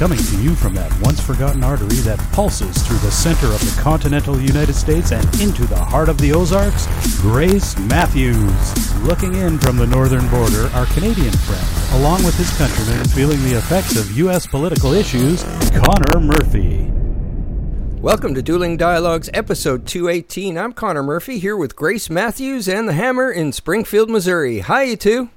Coming to you from that once forgotten artery that pulses through the center of the continental United States and into the heart of the Ozarks, Grace Matthews. Looking in from the northern border, our Canadian friend, along with his countrymen feeling the effects of U.S. political issues, Connor Murphy. Welcome to Dueling Dialogues, episode 218. I'm Connor Murphy here with Grace Matthews and the Hammer in Springfield, Missouri. Hi, you two.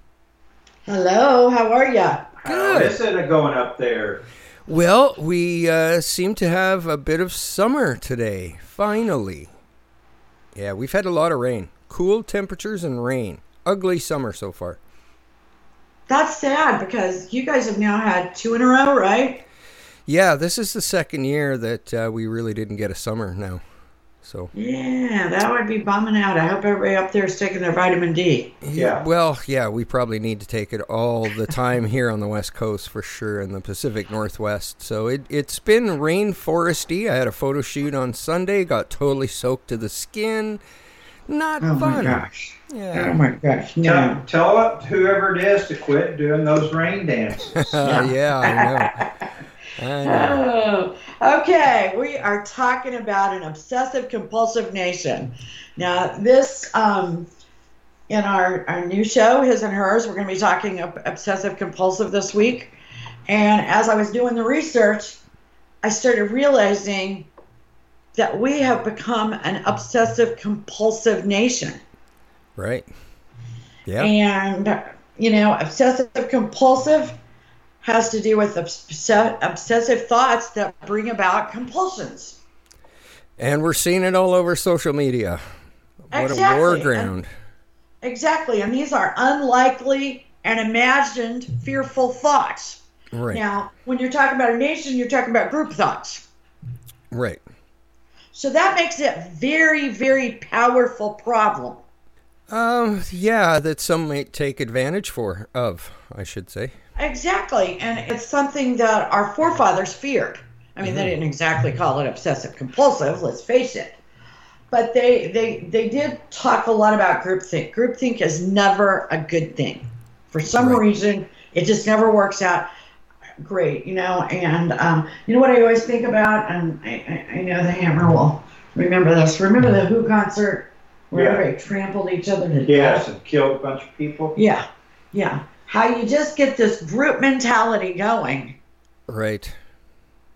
Hello, how are ya? How is it going up there? Well, we uh, seem to have a bit of summer today, finally. Yeah, we've had a lot of rain. Cool temperatures and rain. Ugly summer so far. That's sad because you guys have now had two in a row, right? Yeah, this is the second year that uh, we really didn't get a summer now. So Yeah, that would be bumming out. I hope everybody up there is taking their vitamin D. Yeah. Well, yeah, we probably need to take it all the time here on the West Coast for sure, in the Pacific Northwest. So it, it's been rainforesty. I had a photo shoot on Sunday, got totally soaked to the skin. Not oh fun. Oh fun. my gosh. Yeah. Oh my gosh. No. Tell, tell whoever it is to quit doing those rain dances. Yeah, I know. Oh, okay. We are talking about an obsessive compulsive nation. Now, this, um, in our, our new show, His and Hers, we're going to be talking ob- obsessive compulsive this week. And as I was doing the research, I started realizing that we have become an obsessive compulsive nation. Right. Yeah. And, you know, obsessive compulsive has to do with obs- obsessive thoughts that bring about compulsions. And we're seeing it all over social media. What a war Exactly. ground. Exactly. And these are unlikely and imagined fearful thoughts. Right. Now, when you're talking about a nation, you're talking about group thoughts. Right. So that makes it very, very powerful problem. Um, yeah, that some might take advantage for of, I should say. Exactly. And it's something that our forefathers feared. I mean, they didn't exactly call it obsessive compulsive, let's face it. But they, they, they did talk a lot about groupthink. Groupthink is never a good thing. For some Right. reason, it just never works out great, you know. And um, you know what I always think about, and I, I, I know the Hammer will remember this. Remember the Who concert where Yeah. everybody trampled each other to Yes, death? and killed a bunch of people. Yeah, yeah. How you just get this group mentality going Right.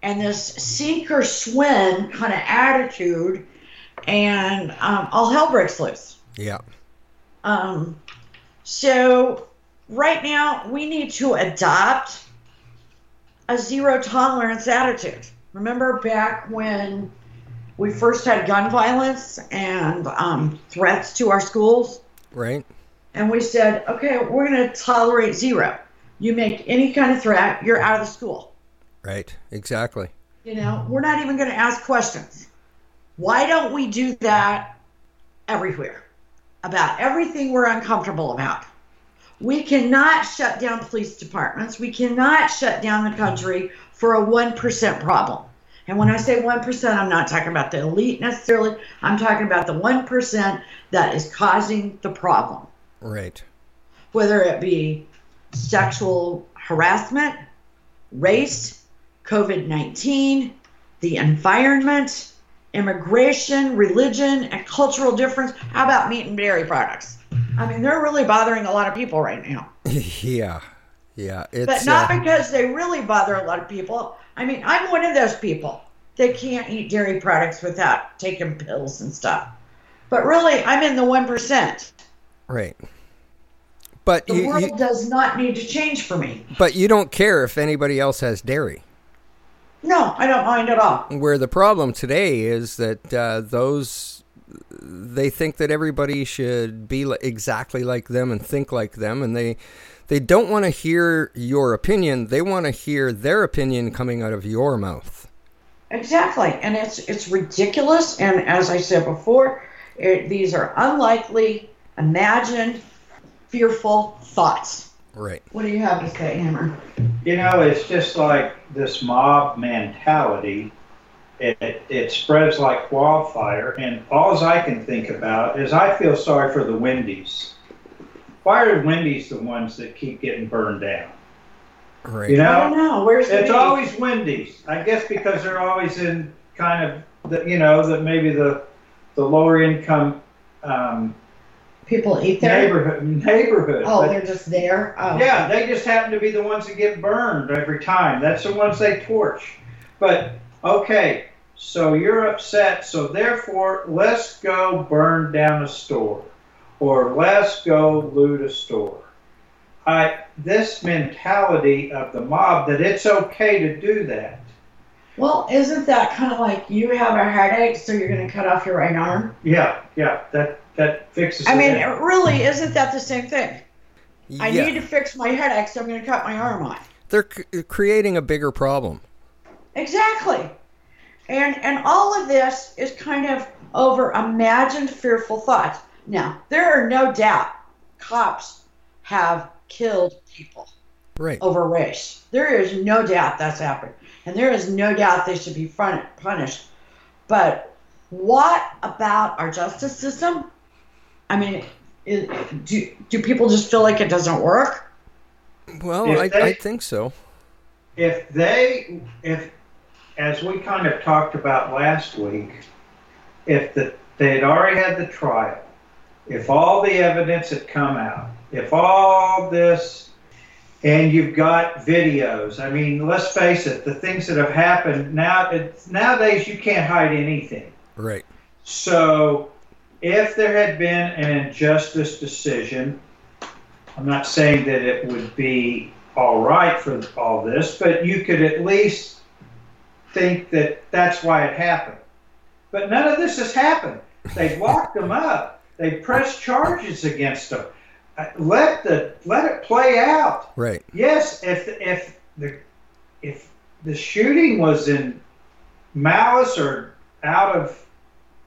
and this sink or swim kind of attitude, and um, all hell breaks loose. Yeah. Um, so, right now, we need to adopt a zero tolerance attitude. Remember back when we first had gun violence and um, threats to our schools? Right. And we said, okay, we're going to tolerate zero. You make any kind of threat, you're out of the school. Right. Exactly. You know, we're not even going to ask questions. Why don't we do that everywhere about everything we're uncomfortable about? We cannot shut down police departments. We cannot shut down the country for a 1% problem. And when I say 1%, I'm not talking about the elite necessarily. I'm talking about the 1% that is causing the problem. Right. whether it be sexual harassment, race, COVID 19, the environment, immigration, religion, and cultural difference. How about meat and dairy products? I mean, they're really bothering a lot of people right now. yeah. Yeah. It's But not uh, because they really bother a lot of people. I mean, I'm one of those people that can't eat dairy products without taking pills and stuff. But really, I'm in the 1%. Right. But The you, world you does not need to change for me. but you don't care if anybody else has dairy. No, I don't mind at all. Where the problem today is that uh, those they think that everybody should be exactly like them and think like them, and they they don't want to hear your opinion. They want to hear their opinion coming out of your mouth. Exactly, and it's it's ridiculous. And as I said before, it, these are unlikely, imagined, fearful thoughts. Right. What do you have to say, Hammer? You know, it's just like this mob mentality. It, it spreads like wildfire, and all I can think about is I feel sorry for the Wendy's. Why are Wendy's the ones that keep getting burned down? Right. You know, I don't know. Where's the It's meat? always Wendy's. I guess because they're always in kind of the, you know, that maybe the the lower income um, people eat there. neighborhood neighborhood. Oh, But, they're just there. Oh. yeah, they just happen to be the ones that get burned every time. That's the ones they torch. But okay, so you're upset. So therefore, let's go burn down a store, or let's go loot a store. I this mentality of the mob that it's okay to do that. Well, isn't that kind of like you have a headache, so you're going to cut off your right arm? Yeah, yeah, that that fixes. I it. mean, really, isn't that the same thing? I need to fix my headache, so I'm going to cut my arm off. They're c- uh, creating a bigger problem. Exactly. And and all of this is kind of over imagined fearful thoughts. Now, there are no doubt cops have killed people Right. over race. There is no doubt that's happened. And there is no doubt they should be fun- punished. But what about our justice system? I mean, it, do, do people just feel like it doesn't work? Well, I, they- I think so. if they if as we kind of talked about last week if the they had already had the trial if all the evidence had come out if all this and you've got videos i mean let's face it the things that have happened now it's, nowadays you can't hide anything Right. so, if there had been an injustice decision, I'm not saying that it would be all right for all this, but you could at least think that that's why it happened. But none of this has happened. They've locked them up. They pressed charges against them. Uh, Let the let it play out. Right. Yes, if if the if the shooting was in malice or out of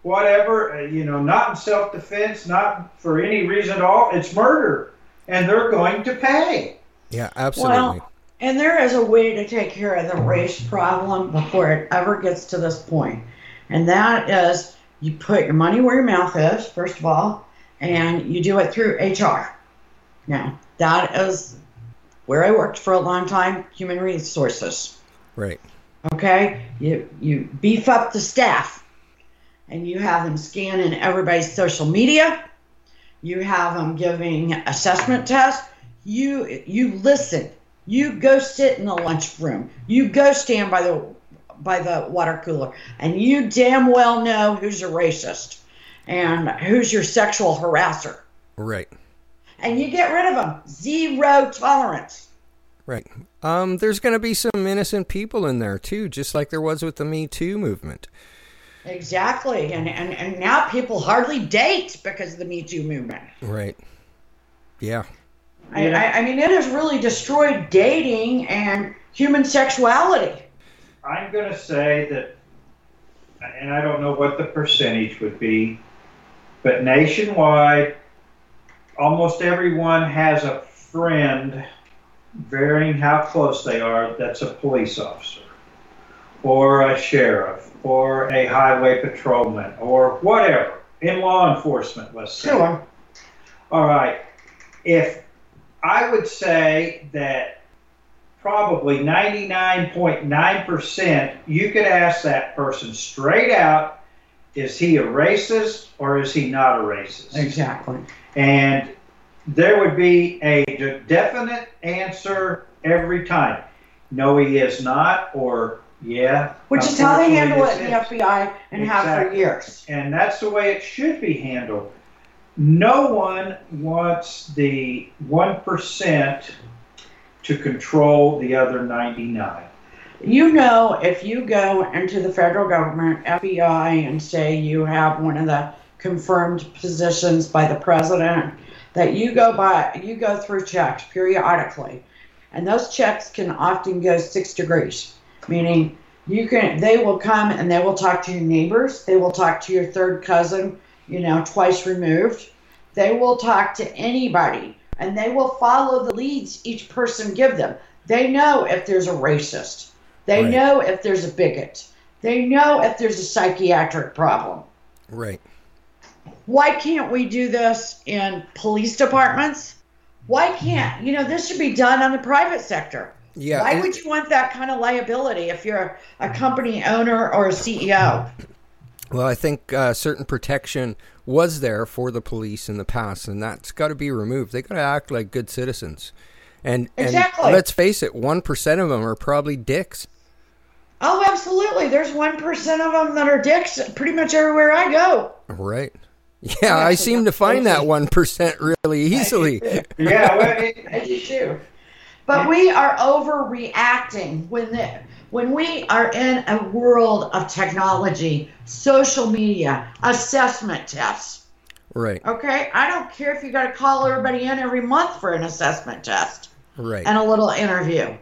whatever, uh, you know, not in self-defense, not for any reason at all, it's murder, and they're going to pay. Yeah, absolutely. Well, and there is a way to take care of the race problem before it ever gets to this point. And that is you put your money where your mouth is, first of all, and you do it through HR. Now, that is where I worked for a long time, human resources. right. Okay? You you beef up the staff and you have them scanning everybody's social media. You have them giving assessment tests. You you listen. You go sit in the lunchroom. You go stand by the by the water cooler, and you damn well know who's a racist and who's your sexual harasser, Right. and you get rid of them. Zero tolerance. Right. Um, there's going to be some innocent people in there too, just like there was with the Me Too movement. Exactly, and and and now people hardly date because of the Me Too movement. Right. Yeah. I, I, I mean, it has really destroyed dating and human sexuality. I'm going to say that, and I don't know what the percentage would be, but nationwide, almost everyone has a friend, varying how close they are, that's a police officer, or a sheriff, or a highway patrolman, or whatever, in law enforcement, let's say. Sure. All right. If I would say that probably 99.9%, you could ask that person straight out is he a racist or is he not a racist? Exactly. And there would be a definite answer every time. No, he is not, or yeah. Which is how they handle it in the FBI and have for Exactly. years. and that's the way it should be handled. No one wants the 1% to control the other 99. You know, if you go into the federal government, FBI, and say you have one of the confirmed positions by the president, that you go by, you go through checks periodically, and those checks can often go six degrees, meaning you can, they will come and they will talk to your neighbors, they will talk to your third cousin, you know, twice removed, they will talk to anybody, and they will follow the leads each person give them. They know if there's a racist. They Right. know if there's a bigot. They know if there's a psychiatric problem. Right. Why can't we do this in police departments? Why can't, you know, this should be done on the private sector. Yeah, Why would you want that kind of liability if you're a, company owner or a CEO? Well, I think uh, certain protection was there for the police in the past, and that's got to be removed. They got to act like good citizens. And, Exactly. and let's face it, one percent of them are probably dicks. Oh, absolutely. There's 1% of them that are dicks pretty much everywhere I go. Right. Yeah, I seem to find that one percent really easily. Yeah, well, I do too. But we are overreacting when the, when we are in a world of technology, social media, assessment tests. Right. Okay, I don't care if you got to call everybody in every month for an assessment test Right. and a little interview.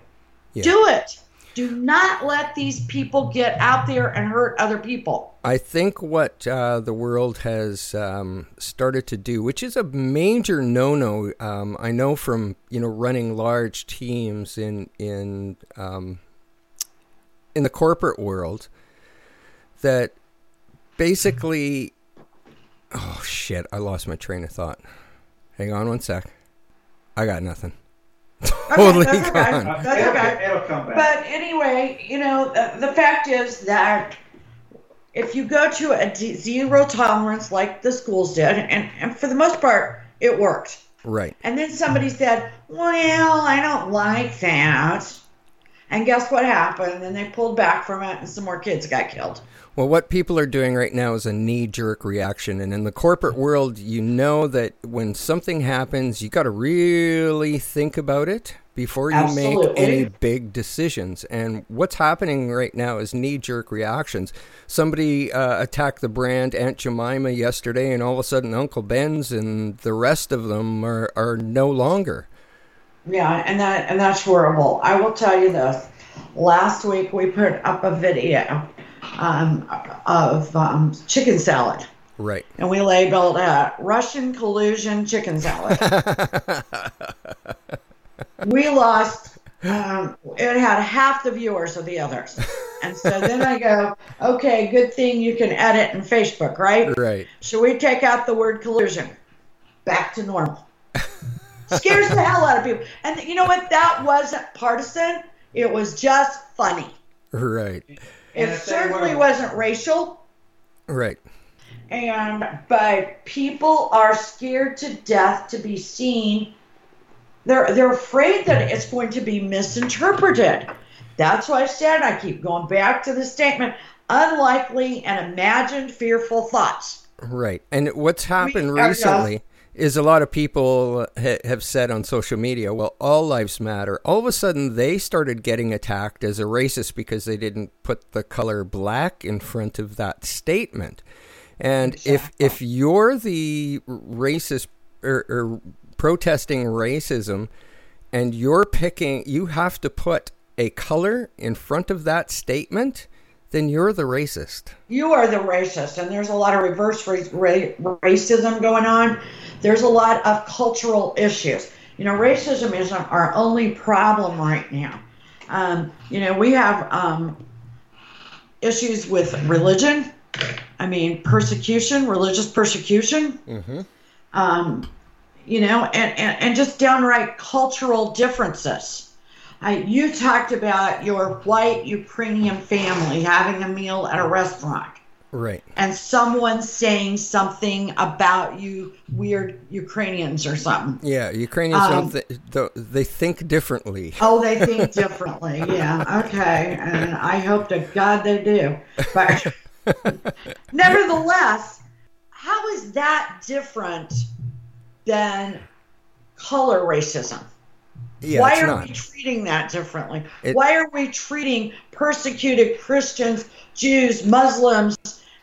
Yeah. Do it. Do not let these people get out there and hurt other people. I think what uh, the world has um, started to do, which is a major no-no, um, I know from you know running large teams in in um, in the corporate world, that basically, oh shit, I lost my train of thought. Hang on one sec, I got nothing. Totally that's okay. gone. That's it'll, okay. it'll come back. But anyway, you know, the, the fact is that if you go to a d- zero tolerance like the schools did, and, and for the most part, it worked. Right. And then somebody said, Well, I don't like that. And guess what happened? And they pulled back from it, and some more kids got killed. Well, what people are doing right now is a knee jerk reaction. And in the corporate world, you know that when something happens, you got to really think about it before you make any big decisions. And what's happening right now is knee jerk reactions. Somebody uh, attacked the brand Aunt Jemima yesterday, and all of a sudden, Uncle Ben's and the rest of them are, are no longer. Yeah, and that and that's horrible. I will tell you this. Last week we put up a video um, of um, chicken salad, Right. and we labeled it Russian collusion chicken salad. we lost. Um, it had half the viewers of the others, and so then I go, okay, good thing you can edit in Facebook, right? Right. Should we take out the word collusion? Back to normal. Scares the hell out of people. And you know what? That wasn't partisan. It was just funny. Right. It And if they certainly wasn't racial. Right. And but people are scared to death to be seen. They're they're afraid that it's going to be misinterpreted. That's why I said I keep going back to the statement: unlikely and imagined fearful thoughts. Right. And what's happened are, recently is a lot of people ha- have said on social media, well, all lives matter. All of a sudden, they started getting attacked as a racist because they didn't put the color black in front of that statement. And if if you're the racist or, or protesting racism and you're picking, you have to put a color in front of that statement, then you're the racist. you are the racist and there's a lot of reverse ra- ra- racism going on there's a lot of cultural issues you know racism isn't our only problem right now um, you know we have um, issues with religion i mean persecution religious persecution Mm-hmm. um, you know, and, and, and just downright cultural differences. I, you talked about your white Ukrainian family having a meal at a restaurant Right. and someone saying something about you weird Ukrainians or something. Yeah, Ukrainians Um, don't th- th- they think differently. Oh, they think differently. Yeah, okay. And I hope to God they do. But nevertheless, how is that different than color racism? Yeah, Why are not. we treating that differently? It- Why are we treating persecuted Christians, Jews, Muslims,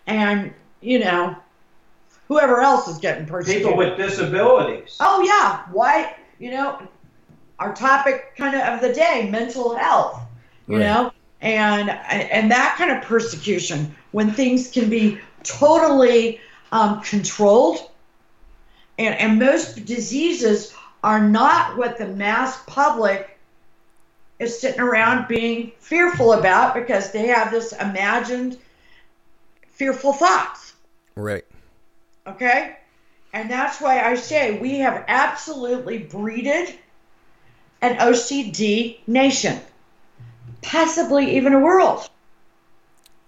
and, you know, whoever else is getting persecuted? People with disabilities. Oh yeah, why? You know, our topic kind of of the day, mental health. You Right. know, and and that kind of persecution when things can be totally um, controlled, and and most diseases are not what the mass public is sitting around being fearful about because they have this imagined fearful thoughts. Right. Okay? And that's why I say we have absolutely breeded an OCD nation, possibly even a world.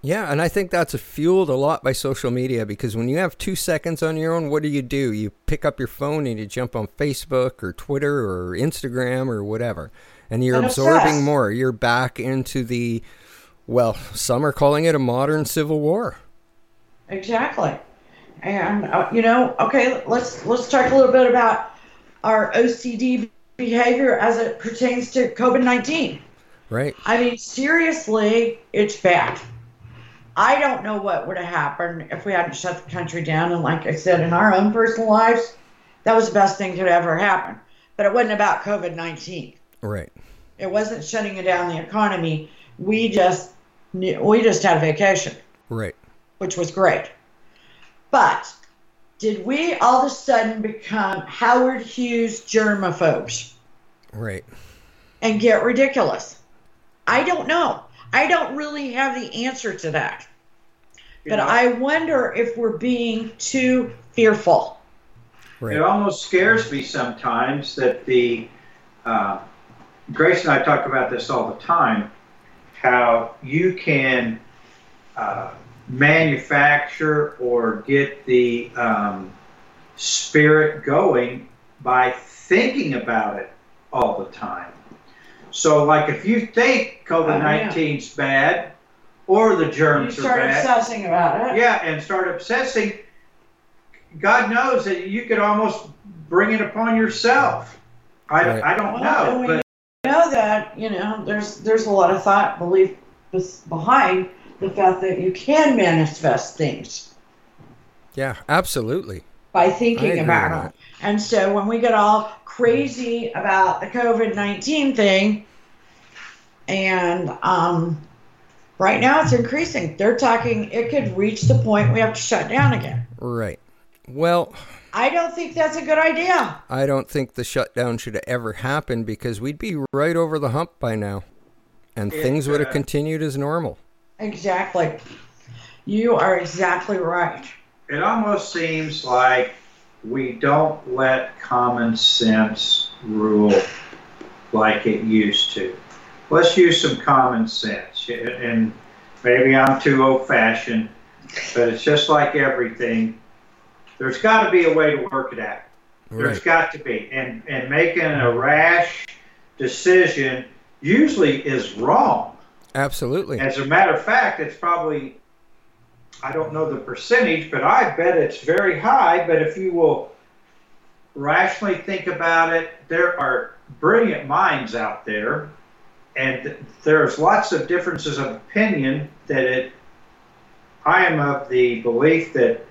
Yeah, and I think that's fueled a lot by social media because when you have two seconds on your own, what do you do? You pick up your phone and you jump on Facebook or Twitter or Instagram or whatever, and you're absorbing obsessed. more. You're back into the, well, some are calling it a modern civil war. Exactly. And uh, you know, okay, let's let's talk a little bit about our OCD behavior as it pertains to COVID nineteen. Right? I mean, seriously, it's bad. I don't know what would have happened if we hadn't shut the country down. And like I said, in our own personal lives, that was the best thing that could ever happen. But it wasn't about COVID 19. Right. It wasn't shutting down the economy. We just knew- we just had a vacation, Right. which was great. But did we all of a sudden become Howard Hughes germaphobes? Right. and get ridiculous? I don't know. I don't really have the answer to that. You But know, I wonder if we're being too fearful. Right. It almost scares me sometimes that the uh, Grace and I talk about this all the time. How you can uh, manufacture or get the um, spirit going by thinking about it all the time. So, like if you think oh, COVID 19 is bad or the You germs are start bad, obsessing about it. yeah, and start obsessing, God knows that you could almost bring it upon yourself. I, Right. I don't Well, and know, we but know that you know there's there's a lot of thought belief behind the fact that you can manifest things Yeah. Absolutely. by thinking about with them. And so when we get all crazy about the COVID 19 thing, and um, right now it's increasing, they're talking it could reach the point we have to shut down again. Right. Well, I don't think that's a good idea. I don't think the shutdown should have ever happened because we'd be right over the hump by now, and It, things would have uh, continued as normal. Exactly. You are exactly right. it almost seems like we don't let common sense rule like it used to. Let's use some common sense. And maybe I'm too old fashioned, but it's just like everything. There's got to be a way to work it out. There's Right. got to be. And, and making a rash decision usually is wrong. Absolutely. As a matter of fact, it's probably, I don't know the percentage, but I bet it's very high. But if you will rationally think about it, there are brilliant minds out there, and there's lots of differences of opinion that it, I am of the belief that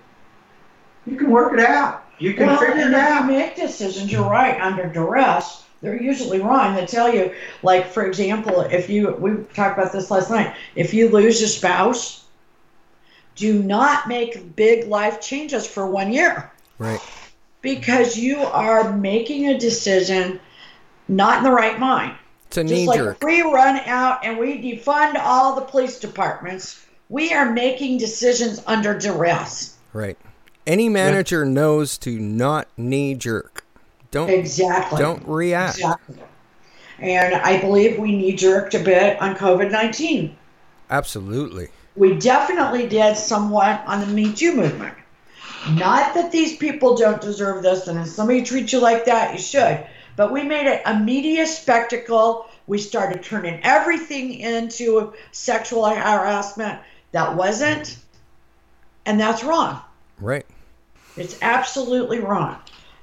you can work it out. You can well, figure and it if you out. make decisions, you're right, under duress, they're usually wrong. They tell you, like, for example, if you, we talked about this last night, if you lose a spouse, do not make big life changes for one year Right. because you are making a decision not in the right mind. It's a Just knee like jerk. we run out and we defund all the police departments, we are making decisions under duress. Right. Any manager knows to not knee jerk. Don't Exactly. don't react. Exactly. And I believe we knee jerked a bit on COVID 19. Absolutely. We definitely did somewhat on the Me Too movement. Not that these people don't deserve this, and if somebody treats you like that, you should. But we made it a media spectacle. We started turning everything into sexual harassment that wasn't, and that's wrong. Right. It's absolutely wrong.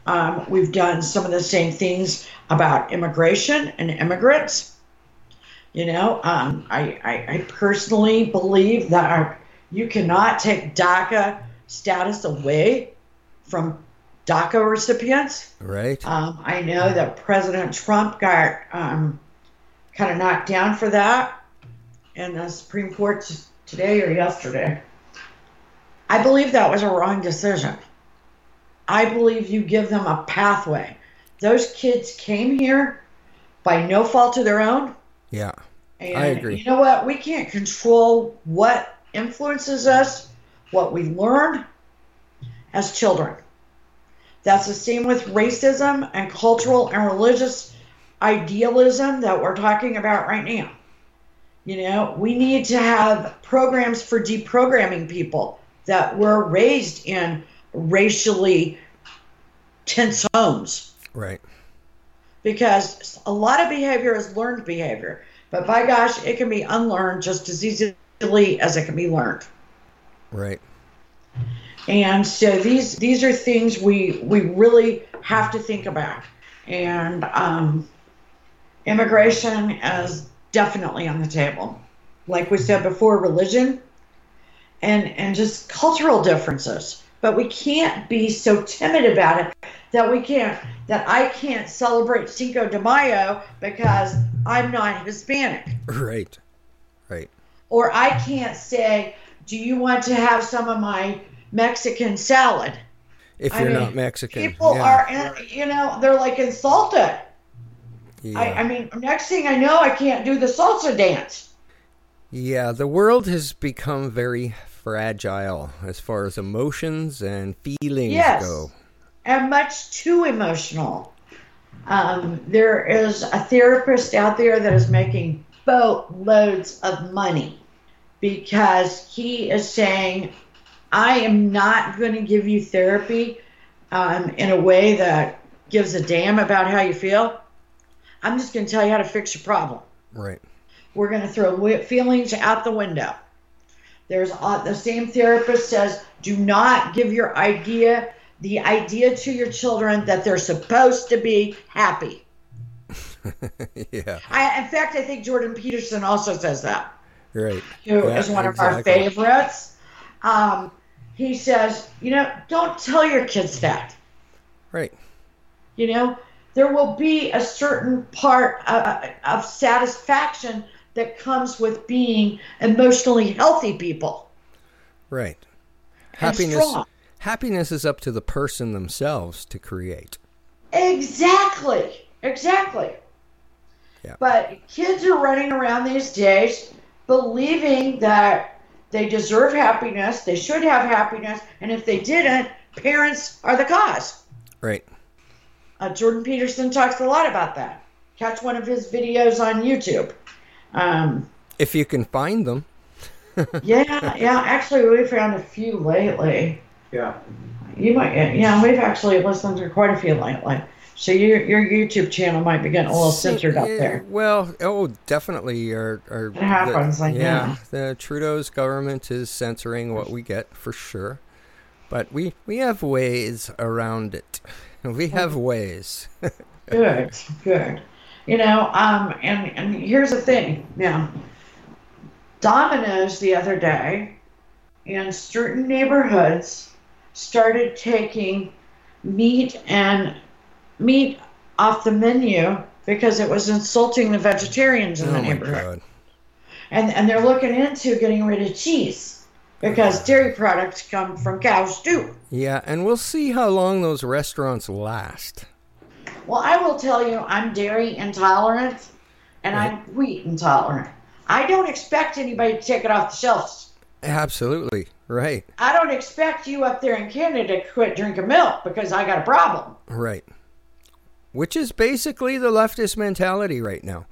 Um, we've done some of the same things about immigration and immigrants. You know, um, I, I, I personally believe that our, you cannot take DACA status away from DACA recipients. Right. Um, I know that President Trump got um, kind of knocked down for that in the Supreme Court today or yesterday. I believe that was a wrong decision. I believe you give them a pathway. Those kids came here by no fault of their own. Yeah. And I agree. You know what? We can't control what influences us, what we learn as children. That's the same with racism and cultural and religious idealism that we're talking about right now. You know, we need to have programs for deprogramming people that were raised in racially tense homes. Right. Because a lot of behavior is learned behavior, but by gosh, it can be unlearned just as easily as it can be learned. Right. And so these these are things we we really have to think about. And um, immigration is definitely on the table. Like we said before, religion and and just cultural differences. But we can't be so timid about it that we can't that I can't celebrate Cinco de Mayo because I'm not Hispanic. Right. Right. Or I can't say, "Do you want to have some of my Mexican salad?" If you're mean, not Mexican. People yeah. are, you know, they're like insulted. Yeah. I, I mean, next thing I know, I can't do the salsa dance. Yeah, the world has become very fragile as far as emotions and feelings Yes. go. and much too emotional. Um, there is a therapist out there that is making boatloads of money because he is saying, I am not going to give you therapy um, in a way that gives a damn about how you feel. I'm just going to tell you how to fix your problem. Right. We're going to throw feelings out the window. There's uh, the same therapist says, do not give your idea, the idea to your children that they're supposed to be happy. yeah. I, in fact, I think Jordan Peterson also says that, Right. who is Yeah, one of our favorites. Um, he says, you know, don't tell your kids that. Right. You know, there will be a certain part uh, of satisfaction that comes with being emotionally healthy people. Right. Happiness happiness is up to the person themselves to create. Exactly. Exactly. Yeah. But kids are running around these days believing that they deserve happiness, they should have happiness, and if they didn't, parents are the cause. Right. Uh, Jordan Peterson talks a lot about that. Catch one of his videos on YouTube. Um, If you can find them. yeah, yeah. Actually, we found a few lately. Yeah. You might, yeah. We've actually listened to quite a few lately. So your your YouTube channel might be getting a little censored up there. Well, oh, definitely. Our, our, It happens like yeah, the Trudeau's government is censoring what we get for sure, but we we have ways around it. We have ways. Good, good. You know, um, and and here's the thing. Now, Domino's the other day, in certain neighborhoods, started taking meat and meat off the menu because it was insulting the vegetarians in oh the neighborhood. god. And and they're looking into getting rid of cheese because dairy products come from cows too. Yeah, and we'll see how long those restaurants last. Well, I will tell you, I'm dairy intolerant and I'm wheat intolerant. I don't expect anybody to take it off the shelves. Absolutely right. I don't expect you up there in Canada to quit drinking milk because I got a problem. Right. Which is basically the leftist mentality right now.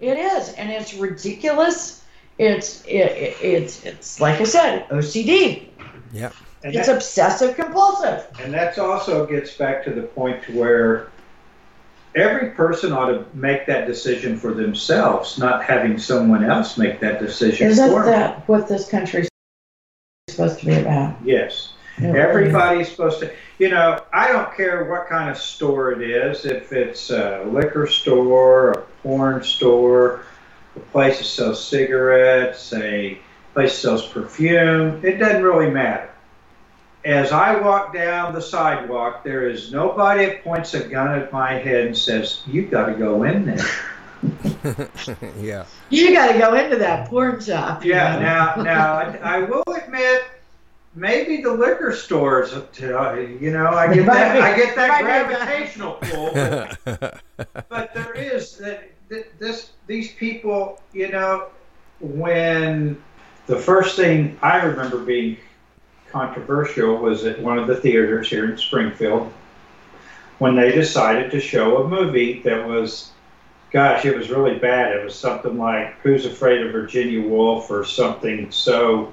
It is, and it's ridiculous. It's it, it, it's it's like I said, OCD. Yeah. And It's that- obsessive compulsive. And that also gets back to the point to where every person ought to make that decision for themselves, not having someone else make that decision Isn't for them. that what this country is supposed to be about? Yes. Everybody's supposed to, you know, I don't care what kind of store it is, if it's a liquor store, a porn store, a place that sells cigarettes, a place that sells perfume, it doesn't really matter. As I walk down the sidewalk, there is nobody that points a gun at my head and says, You've got to go in there. yeah. You got to go into that porn shop. Yeah, know? now, now I, I will admit, maybe the liquor stores, you know, I get that, I get that Might be a guy. gravitational pull. But, but there is that that this these people, you know, when the first thing I remember being controversial was at one of the theaters here in Springfield when they decided to show a movie that was gosh, it was really bad. It was something like Who's Afraid of Virginia Woolf or something so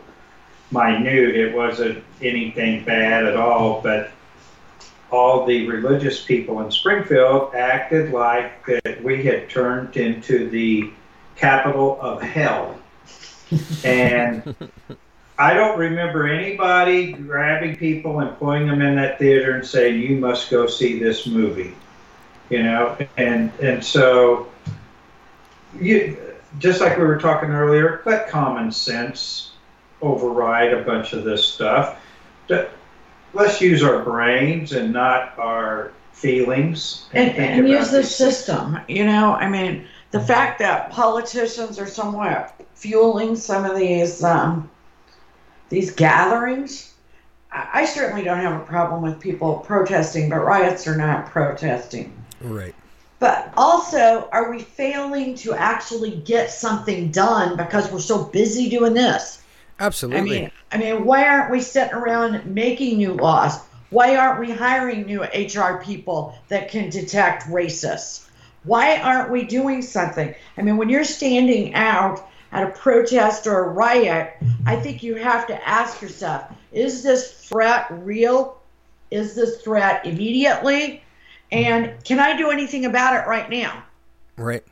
minute. It wasn't anything bad at all, but all the religious people in Springfield acted like that we had turned into the capital of hell. and I don't remember anybody grabbing people and putting them in that theater and saying, "You must go see this movie." You know, and and so you just like we were talking earlier, let common sense override a bunch of this stuff. Let's use our brains and not our feelings. And, and, and use the system. You know, I mean, the fact that politicians are somewhat fueling some of these um, these gatherings. I certainly don't have a problem with people protesting, but riots are not protesting. Right. But also, are we failing to actually get something done because we're so busy doing this? Absolutely. I mean, I mean, why aren't we sitting around making new laws? Why aren't we hiring new HR people that can detect racists? Why aren't we doing something? I mean, when you're standing out at a protest or a riot, I think you have to ask yourself is this threat real? Is this threat immediately? And can I do anything about it right now? Right.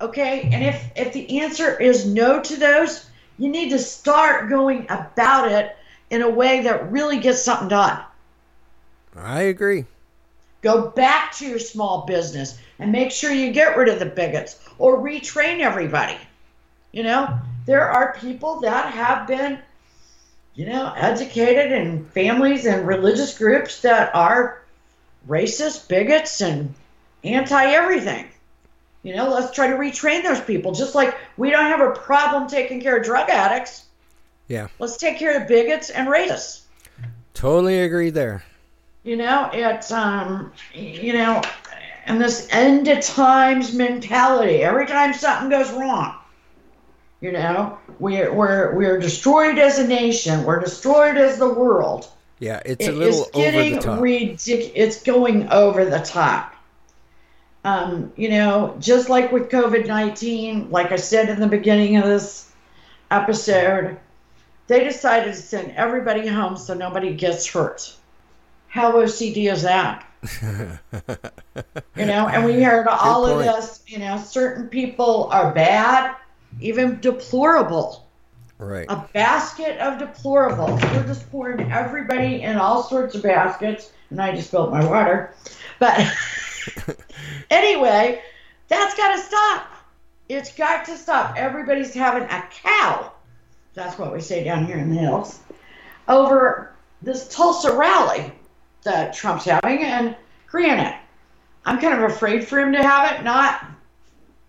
Okay. And if, if the answer is no to those, you need to start going about it in a way that really gets something done. I agree. Go back to your small business and make sure you get rid of the bigots or retrain everybody. You know, there are people that have been, you know, educated in families and religious groups that are racist, bigots, and anti everything. You know, let's try to retrain those people. Just like we don't have a problem taking care of drug addicts. Yeah. Let's take care of bigots and racists. Totally agree there. You know, it's um, you know, and this end of times mentality. Every time something goes wrong, you know, we're we're we're destroyed as a nation. We're destroyed as the world. Yeah, it's a little over the top. Ridic- it's going over the top. Um, you know, just like with COVID nineteen, like I said in the beginning of this episode, they decided to send everybody home so nobody gets hurt. How OCD is that? you know, and we heard all of this. You know, certain people are bad even deplorable. Right. A basket of deplorables. We're just pouring everybody in all sorts of baskets, and I just spilled my water. But anyway, that's got to stop. It's got to stop. Everybody's having a cow. That's what we say down here in the hills. Over this Tulsa rally that Trump's having, and granted, I'm kind of afraid for him to have it, not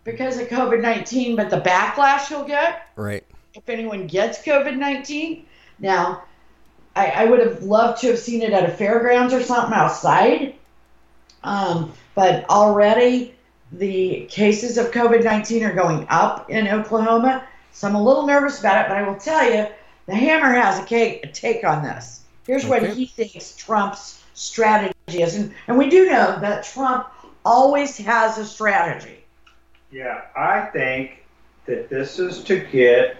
because of COVID 19, but the backlash he'll get. Right. If anyone gets COVID 19. Now, I, I, would have loved to have seen it at a fairgrounds or something outside. Um, but already the cases of COVID 19 are going up in Oklahoma. So I'm a little nervous about it, but I will tell you, the Hammer has a, cake, a take on this. Here's okay. what he thinks Trump's strategy is. And, and we do know that Trump always has a strategy. Yeah, I think that this is to get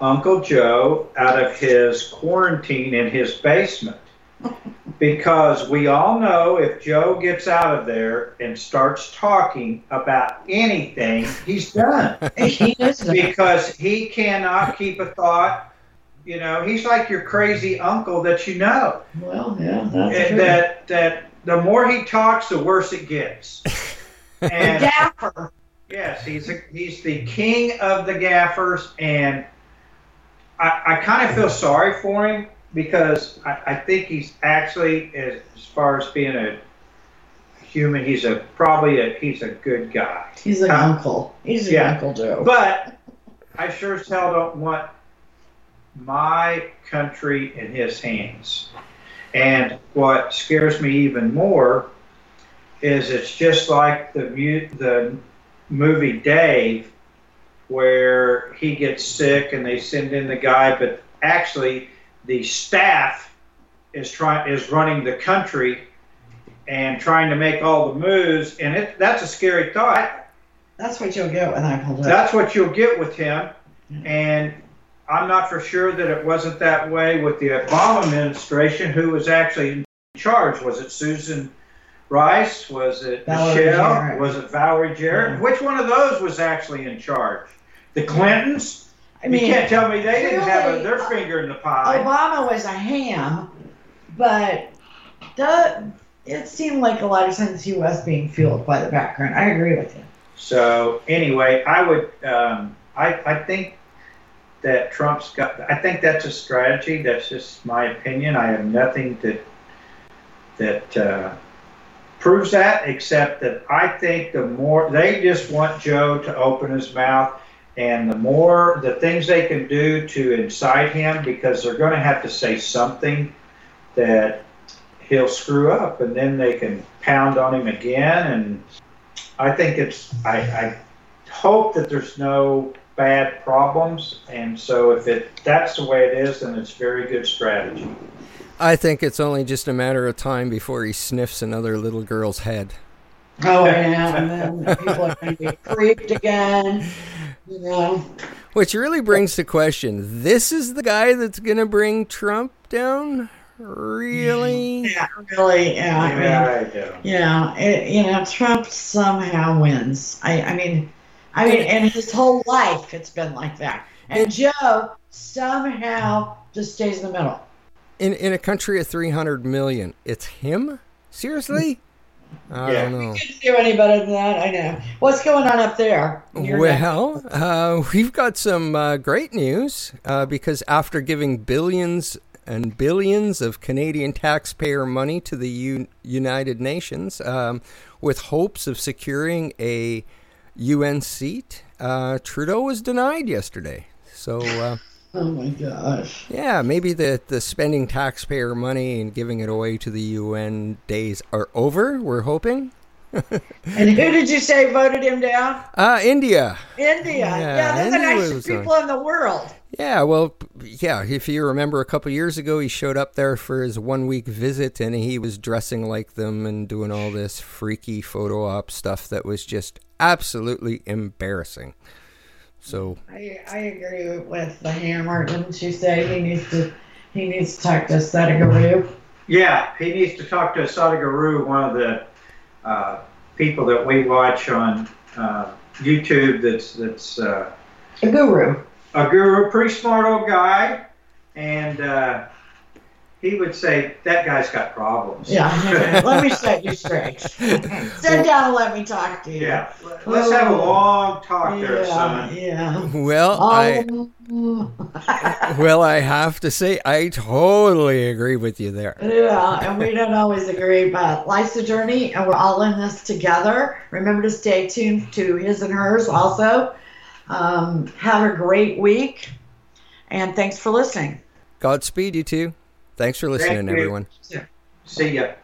Uncle Joe out of his quarantine in his basement. because we all know if Joe gets out of there and starts talking about anything, he's done. because he cannot keep a thought. You know, he's like your crazy uncle that you know. Well, yeah, that's and true. that that the more he talks, the worse it gets. And, Gaffer. Yes, he's a, he's the king of the gaffers, and I, I kind of feel sorry for him because I, I think he's actually, as, as far as being a human, he's a probably a he's a good guy. He's an um, uncle. He's an Uncle Joe. But I sure as hell don't want my country in his hands. And what scares me even more is it's just like the the movie Dave, where he gets sick and they send in the guy, but actually the staff is trying is running the country and trying to make all the moves, and it that's a scary thought. That's what you'll get with Joe. That's what you'll get with him. And I'm not for sure that it wasn't that way with the Obama administration, who was actually in charge. Was it Susan Rice? Was it Valerie Michelle? Jarrett. Was it Valerie Jarrett? Yeah. Which one of those was actually in charge? The Clintons? I mean, you can't tell me they didn't have a, their finger in the pie. Obama was a ham, but the, it seemed like a lot of times he was being fueled by the background. I agree with you. So anyway, I would, um, I, I think that Trump's got. I think that's a strategy. That's just my opinion. I have nothing that that uh, proves that, except that I think the more they just want Joe to open his mouth, and the more the things they can do to incite him, because they're going to have to say something that he'll screw up, and then they can pound on him again and I think it's. I, I hope that there's no bad problems, and so if it that's the way it is, then it's very good strategy. I think it's only just a matter of time before he sniffs another little girl's head. Oh yeah, and then people are going to be creeped again. You know, Which really brings to question this is the guy that's going to bring Trump down? Really? yeah, really, yeah. I mean, Yeah, I do. Yeah, it, you know, Trump somehow wins. I, I mean, I mean, and his whole life it's been like that. And Joe somehow just stays in the middle. In, in a country of 300 million, it's him? Seriously? I Yeah. don't know. Couldn't do any better than that. I know. What's going on up there? You're Well, uh, we've got some uh, great news uh, because after giving billions and billions of Canadian taxpayer money to the U- United Nations um, with hopes of securing a UN seat, uh, Trudeau was denied yesterday. So, uh, oh my gosh. yeah, maybe the, the spending taxpayer money and giving it away to the UN days are over, we're hoping. And who did you say voted him down? Uh, India. India. Yeah, Yeah, they're the nicest was on. people in the world. Yeah, well, yeah. If you remember, a couple years ago, he showed up there for his one week visit, and he was dressing like them and doing all this freaky photo op stuff that was just absolutely embarrassing. So, I, I agree with the hammer. Didn't you say he needs to he needs to talk to Sadhguru? Yeah, he needs to talk to Asada Guru, one of the uh, people that we watch on uh, YouTube. That's that's uh, A guru. a guru, pretty smart old guy, and uh, he would say that guy's got problems. Yeah, let me set you straight. Sit down and let me talk to you. Yeah, let's have a long talk there, yeah, son. yeah. well, I Um, well, I have to say, I totally agree with you there. yeah, and we don't always agree, but life's a journey, and we're all in this together. Remember to stay tuned to his and hers also. Um, have a great week, and thanks for listening. Godspeed, you two. Thanks for listening, you. everyone. See ya.